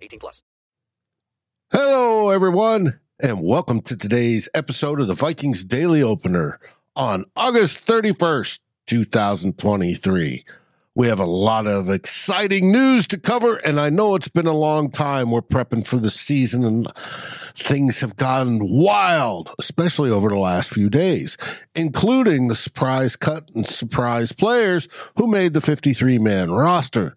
18 plus. Hello, everyone, and welcome to today's episode of the Vikings Daily Opener on August 31st, 2023. We have a lot of exciting news to cover, and I know it's been a long time. We're prepping for the season, and things have gotten wild, especially over the last few days, including the surprise cut and surprise players who made the 53 man roster,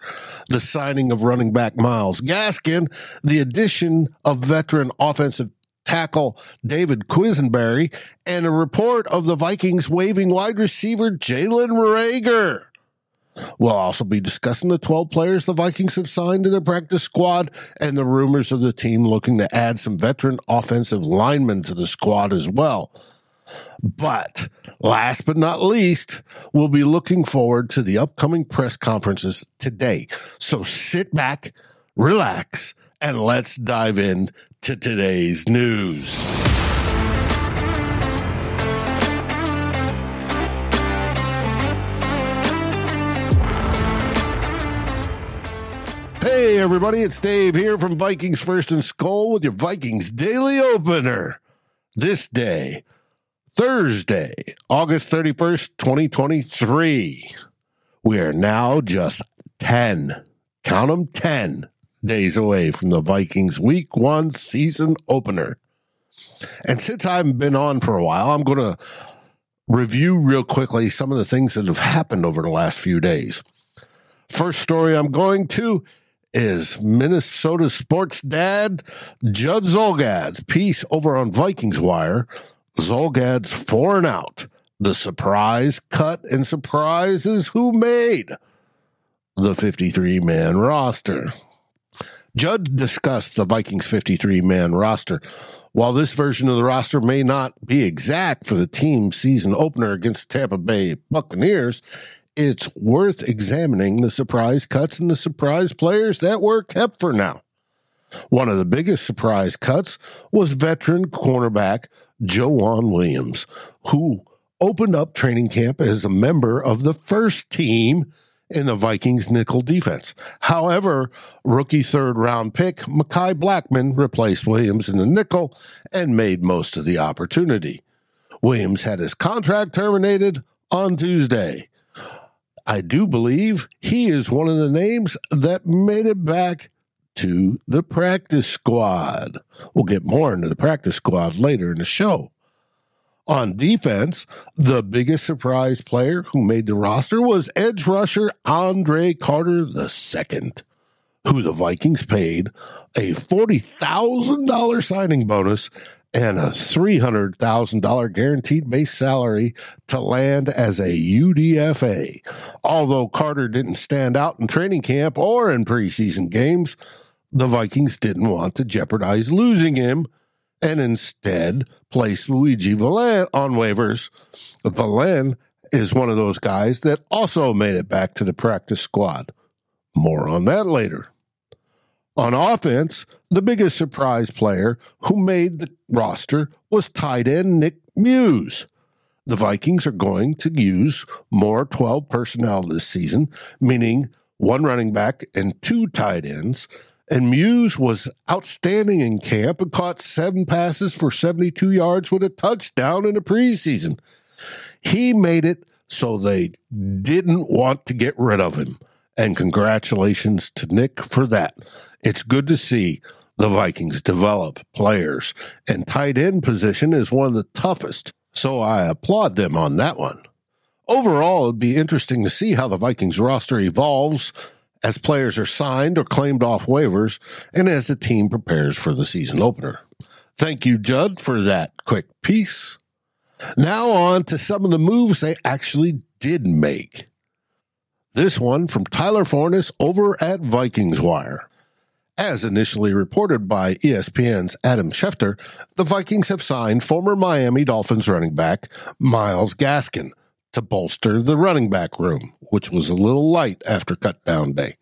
the signing of running back Myles Gaskin, the addition of veteran offensive tackle David Quessenberry, and a report of the Vikings waiving wide receiver Jalen Reagor. We'll also be discussing the 12 players the Vikings have signed to their practice squad and the rumors of the team looking to add some veteran offensive linemen to the squad as well. But last but not least, we'll be looking forward to the upcoming press conferences today. So sit back, relax, and let's dive in to today's news. Hey, everybody, it's Dave here from Vikings First and Skol with your Vikings Daily Opener. This day, Thursday, August 31st, 2023. We are now just 10, count them 10 days away from the Vikings Week One season opener. And since I've been on for a while, I'm going to review real quickly some of the things that have happened over the last few days. First story I'm going to is Minnesota sports dad Judd Zulgad's piece over on Vikings Wire. Zulgad's four and out. The surprise cut and surprises who made the 53 man roster. Judd discussed the Vikings 53 man roster. While this version of the roster may not be exact for the team's season opener against Tampa Bay Buccaneers, it's worth examining the surprise cuts and the surprise players that were kept for now. One of the biggest surprise cuts was veteran cornerback Joejuan Williams, who opened up training camp as a member of the first team in the Vikings nickel defense. However, rookie third round pick Mekhi Blackmon replaced Williams in the nickel and made most of the opportunity. Williams had his contract terminated on Tuesday. I do believe he is one of the names that made it back to the practice squad. We'll get more into the practice squad later in the show. On defense, the biggest surprise player who made the roster was edge rusher Andre Carter II. who the Vikings paid a $40,000 signing bonus and a $300,000 guaranteed base salary to land as a UDFA. Although Carter didn't stand out in training camp or in preseason games, the Vikings didn't want to jeopardize losing him and instead placed Luiji Vilain on waivers. Valan is one of those guys that also made it back to the practice squad. More on that later. On offense, the biggest surprise player who made the roster was tight end Nick Muse. The Vikings are going to use more 12 personnel this season, meaning one running back and two tight ends. And Muse was outstanding in camp and caught seven passes for 72 yards with a touchdown in the preseason. He made it so they didn't want to get rid of him. And congratulations to Nick for that. It's good to see the Vikings develop players, and tight end position is one of the toughest. So I applaud them on that one. Overall, it'd be interesting to see how the Vikings roster evolves as players are signed or claimed off waivers and as the team prepares for the season opener. Thank you, Judd, for that quick piece. Now on to some of the moves they actually did make. This one from Tyler Forness over at Vikings Wire. As initially reported by ESPN's Adam Schefter, the Vikings have signed former Miami Dolphins running back Myles Gaskin to bolster the running back room, which was a little light after cutdown day.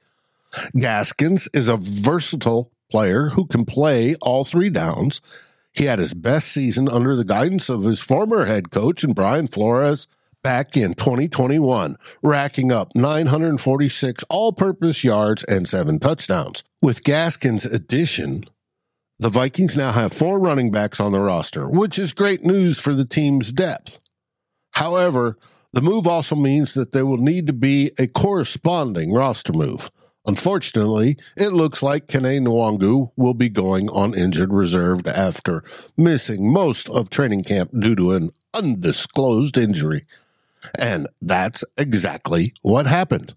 Gaskins is a versatile player who can play all three downs. He had his best season under the guidance of his former head coach and Brian Flores back in 2021, racking up 946 all purpose yards and seven touchdowns. With Gaskin's addition, the Vikings now have four running backs on the roster, which is great news for the team's depth. However, the move also means that there will need to be a corresponding roster move. Unfortunately, it looks like Kene Nwangwu will be going on injured reserve after missing most of training camp due to an undisclosed injury. And that's exactly what happened.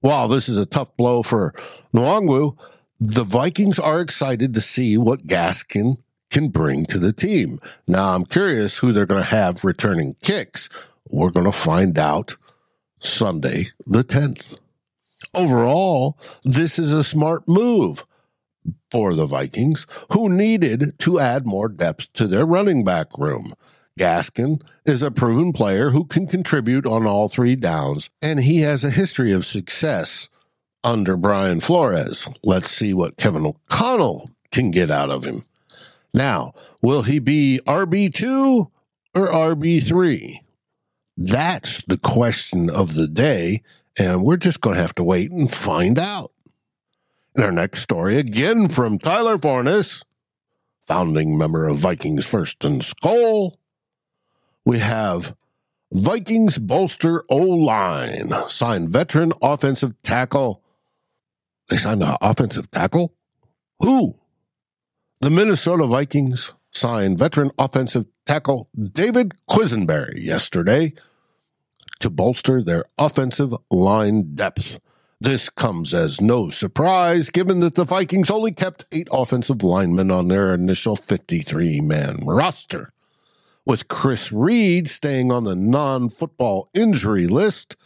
While this is a tough blow for Nwangwu, the Vikings are excited to see what Gaskin can bring to the team. Now, I'm curious who they're going to have returning kicks. We're going to find out Sunday, the 10th. Overall, this is a smart move for the Vikings, who needed to add more depth to their running back room. Gaskin is a proven player who can contribute on all three downs, and he has a history of success under Brian Flores. Let's see what Kevin O'Connell can get out of him. Now, will he be RB2 or RB3? That's the question of the day, and we're just going to have to wait and find out. In our next story, again from Tyler Forness, founding member of Vikings First and Skol we have Vikings bolster O line, signed veteran offensive tackle. They signed an offensive tackle? Who? The Minnesota Vikings signed veteran offensive tackle David Quessenberry yesterday to bolster their offensive line depth. This comes as no surprise given that the Vikings only kept eight offensive linemen on their initial 53 man roster. With Chris Reed staying on the non football injury list,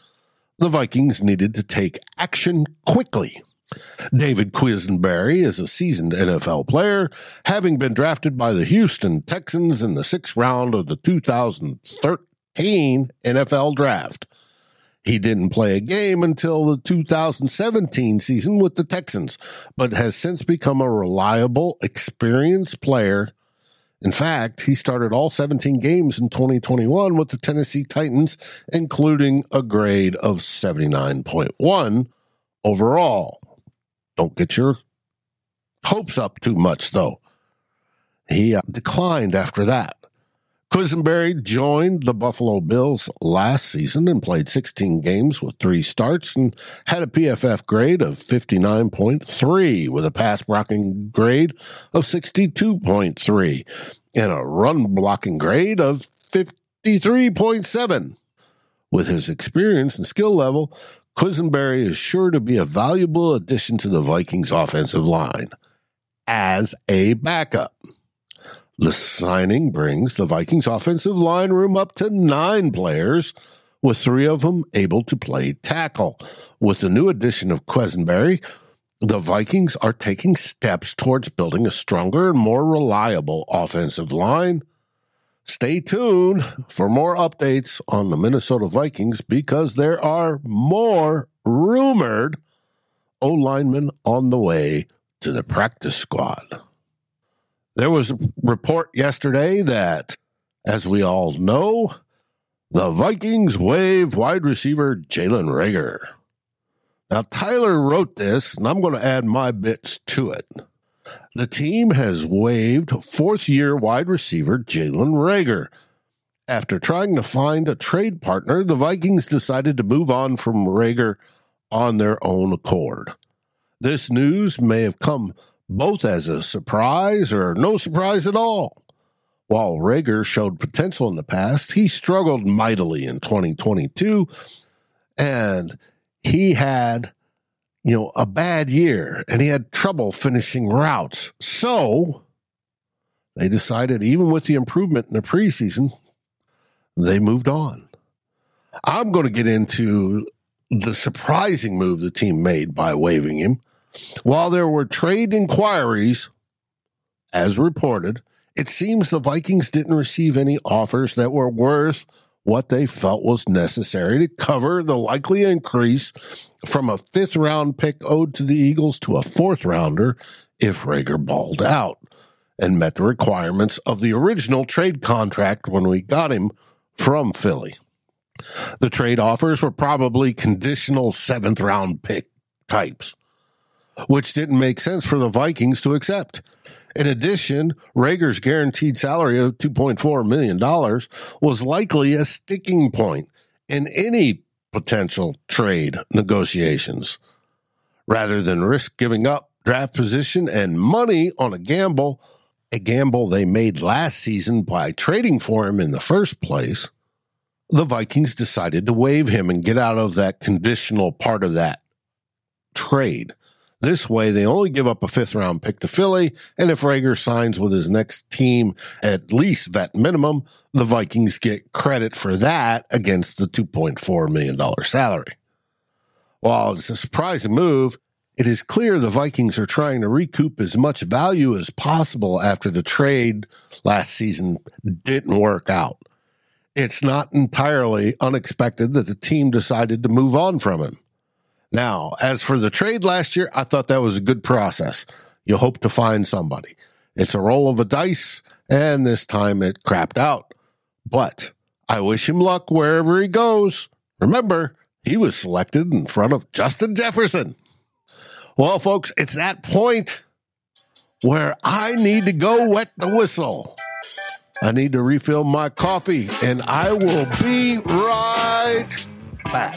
the Vikings needed to take action quickly. David Quessenberry is a seasoned NFL player, having been drafted by the Houston Texans in the sixth round of the 2013 NFL Draft. He didn't play a game until the 2017 season with the Texans, but has since become a reliable, experienced player in fact, he started all 17 games in 2021 with the Tennessee Titans, including a grade of 79.1 overall. Don't get your hopes up too much, though. He uh, declined after that. Quessenberry joined the Buffalo Bills last season and played 16 games with three starts and had a PFF grade of 59.3 with a pass blocking grade of 62.3 and a run blocking grade of 53.7. With his experience and skill level, Quessenberry is sure to be a valuable addition to the Vikings offensive line as a backup. The signing brings the Vikings offensive line room up to nine players, with three of them able to play tackle. With the new addition of Quessenberry, the Vikings are taking steps towards building a stronger and more reliable offensive line. Stay tuned for more updates on the Minnesota Vikings because there are more rumored O linemen on the way to the practice squad. There was a report yesterday that, as we all know, the Vikings waived wide receiver Jalen Reagor. Now, Tyler wrote this, and I'm going to add my bits to it. The team has waived fourth year wide receiver Jalen Reagor. After trying to find a trade partner, the Vikings decided to move on from Reagor on their own accord. This news may have come both as a surprise or no surprise at all. While Reagor showed potential in the past, he struggled mightily in 2022 and he had you know a bad year and he had trouble finishing routes. So they decided even with the improvement in the preseason, they moved on. I'm going to get into the surprising move the team made by waiving him while there were trade inquiries, as reported, it seems the Vikings didn't receive any offers that were worth what they felt was necessary to cover the likely increase from a fifth round pick owed to the Eagles to a fourth rounder if Reagor balled out and met the requirements of the original trade contract when we got him from Philly. The trade offers were probably conditional seventh round pick types which didn't make sense for the Vikings to accept. In addition, Reagor's guaranteed salary of $2.4 million was likely a sticking point in any potential trade negotiations. Rather than risk giving up draft position and money on a gamble, a gamble they made last season by trading for him in the first place, the Vikings decided to waive him and get out of that conditional part of that trade. This way, they only give up a fifth round pick to Philly, and if Reagor signs with his next team at least vet minimum, the Vikings get credit for that against the $2.4 million salary. While it's a surprising move, it is clear the Vikings are trying to recoup as much value as possible after the trade last season didn't work out. It's not entirely unexpected that the team decided to move on from him. Now, as for the trade last year, I thought that was a good process. You hope to find somebody. It's a roll of a dice, and this time it crapped out. But I wish him luck wherever he goes. Remember, he was selected in front of Justin Jefferson. Well, folks, it's that point where I need to go wet the whistle. I need to refill my coffee, and I will be right back.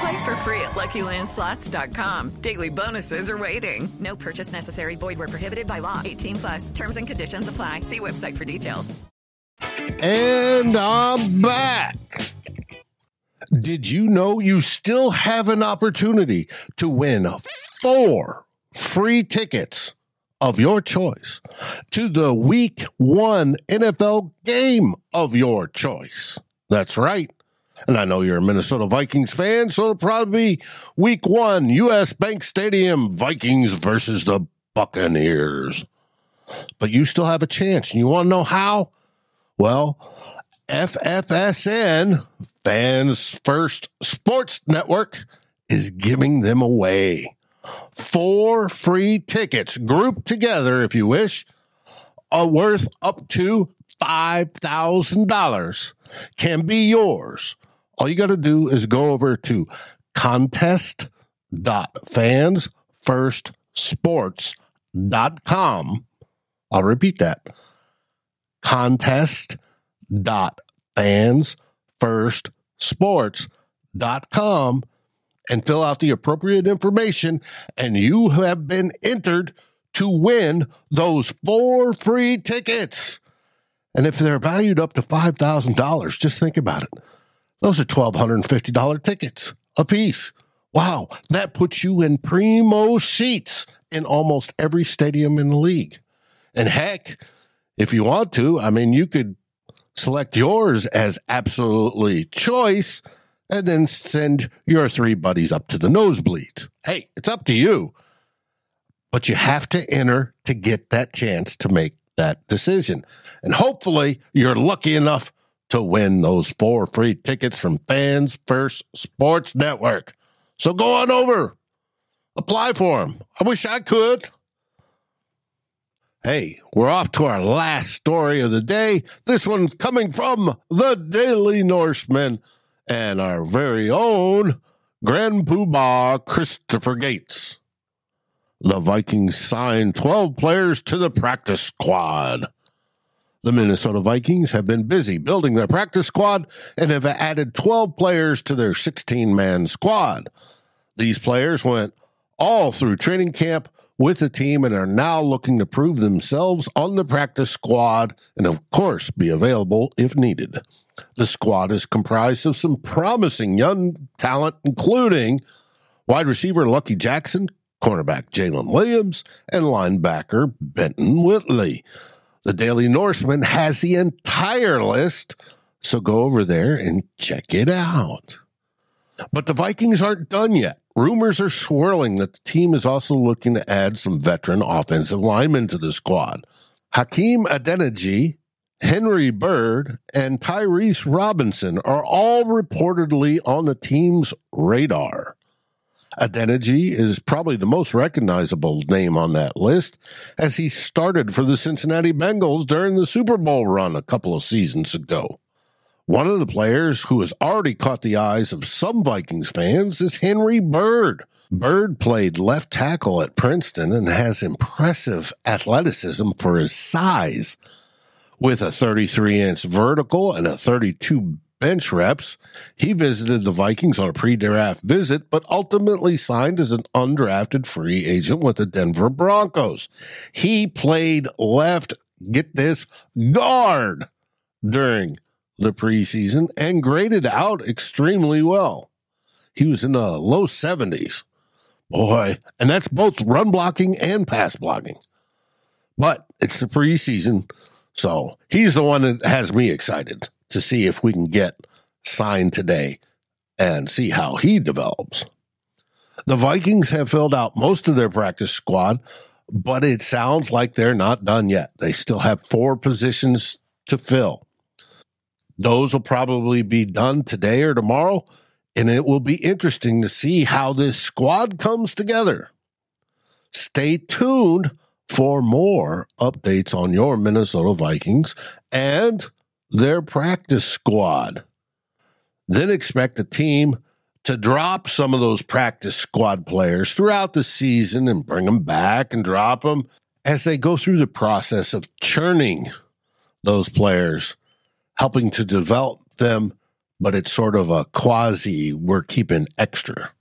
Play for free at LuckyLandSlots.com. Daily bonuses are waiting. No purchase necessary. Void where prohibited by law. 18 plus. Terms and conditions apply. See website for details. And I'm back. Did you know you still have an opportunity to win four free tickets of your choice to the week one NFL game of your choice? That's right. And I know you're a Minnesota Vikings fan, so it'll probably be week one, US Bank Stadium, Vikings versus the Buccaneers. But you still have a chance. And you want to know how? Well, FFSN, Fans First Sports Network, is giving them away. Four free tickets grouped together, if you wish, are worth up to $5,000 can be yours. All you got to do is go over to contest.fansfirstsports.com. I'll repeat that contest.fansfirstsports.com and fill out the appropriate information, and you have been entered to win those four free tickets. And if they're valued up to $5,000, just think about it. Those are $1,250 tickets a piece. Wow, that puts you in primo seats in almost every stadium in the league. And heck, if you want to, I mean, you could select yours as absolutely choice and then send your three buddies up to the nosebleeds. Hey, it's up to you. But you have to enter to get that chance to make that decision. And hopefully you're lucky enough to win those four free tickets from Fans First Sports Network. So go on over, apply for them. I wish I could. Hey, we're off to our last story of the day. This one coming from the Daily Norseman and our very own Grand Poobah Christopher Gates. The Vikings signed 12 players to the practice squad. The Minnesota Vikings have been busy building their practice squad and have added 12 players to their 16 man squad. These players went all through training camp with the team and are now looking to prove themselves on the practice squad and, of course, be available if needed. The squad is comprised of some promising young talent, including wide receiver Lucky Jackson, cornerback Jalen Williams, and linebacker Benton Whitley. The Daily Norseman has the entire list, so go over there and check it out. But the Vikings aren't done yet. Rumors are swirling that the team is also looking to add some veteran offensive linemen to the squad. Hakeem Adeniji, Henry Byrd, and Tyrese Robinson are all reportedly on the team's radar. Adeniji is probably the most recognizable name on that list, as he started for the Cincinnati Bengals during the Super Bowl run a couple of seasons ago. One of the players who has already caught the eyes of some Vikings fans is Henry Byrd. Byrd played left tackle at Princeton and has impressive athleticism for his size. With a 33 inch vertical and a 32 bench reps, he visited the Vikings on a pre draft visit, but ultimately signed as an undrafted free agent with the Denver Broncos. He played left, get this, guard during the preseason and graded out extremely well. He was in the low 70s. Boy, and that's both run blocking and pass blocking. But it's the preseason, so he's the one that has me excited to see if we can get signed today and see how he develops. The Vikings have filled out most of their practice squad, but it sounds like they're not done yet. They still have four positions to fill. Those will probably be done today or tomorrow, and it will be interesting to see how this squad comes together. Stay tuned for more updates on your Minnesota Vikings and their practice squad. Then expect the team to drop some of those practice squad players throughout the season and bring them back and drop them as they go through the process of churning those players helping to develop them, but it's sort of a quasi we're keeping extra.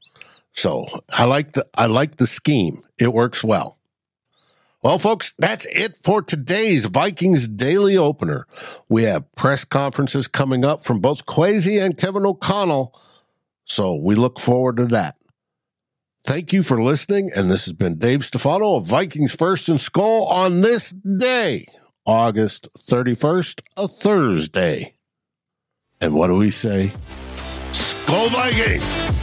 So I like the I like the scheme. It works well. Well, folks, that's it for today's Vikings Daily Opener. We have press conferences coming up from both Kwesi and Kevin O'Connell, so we look forward to that. Thank you for listening, and this has been Dave Stefano of Vikings First and Skol on this day. August 31st, a Thursday. And what do we say? Skol Vikings!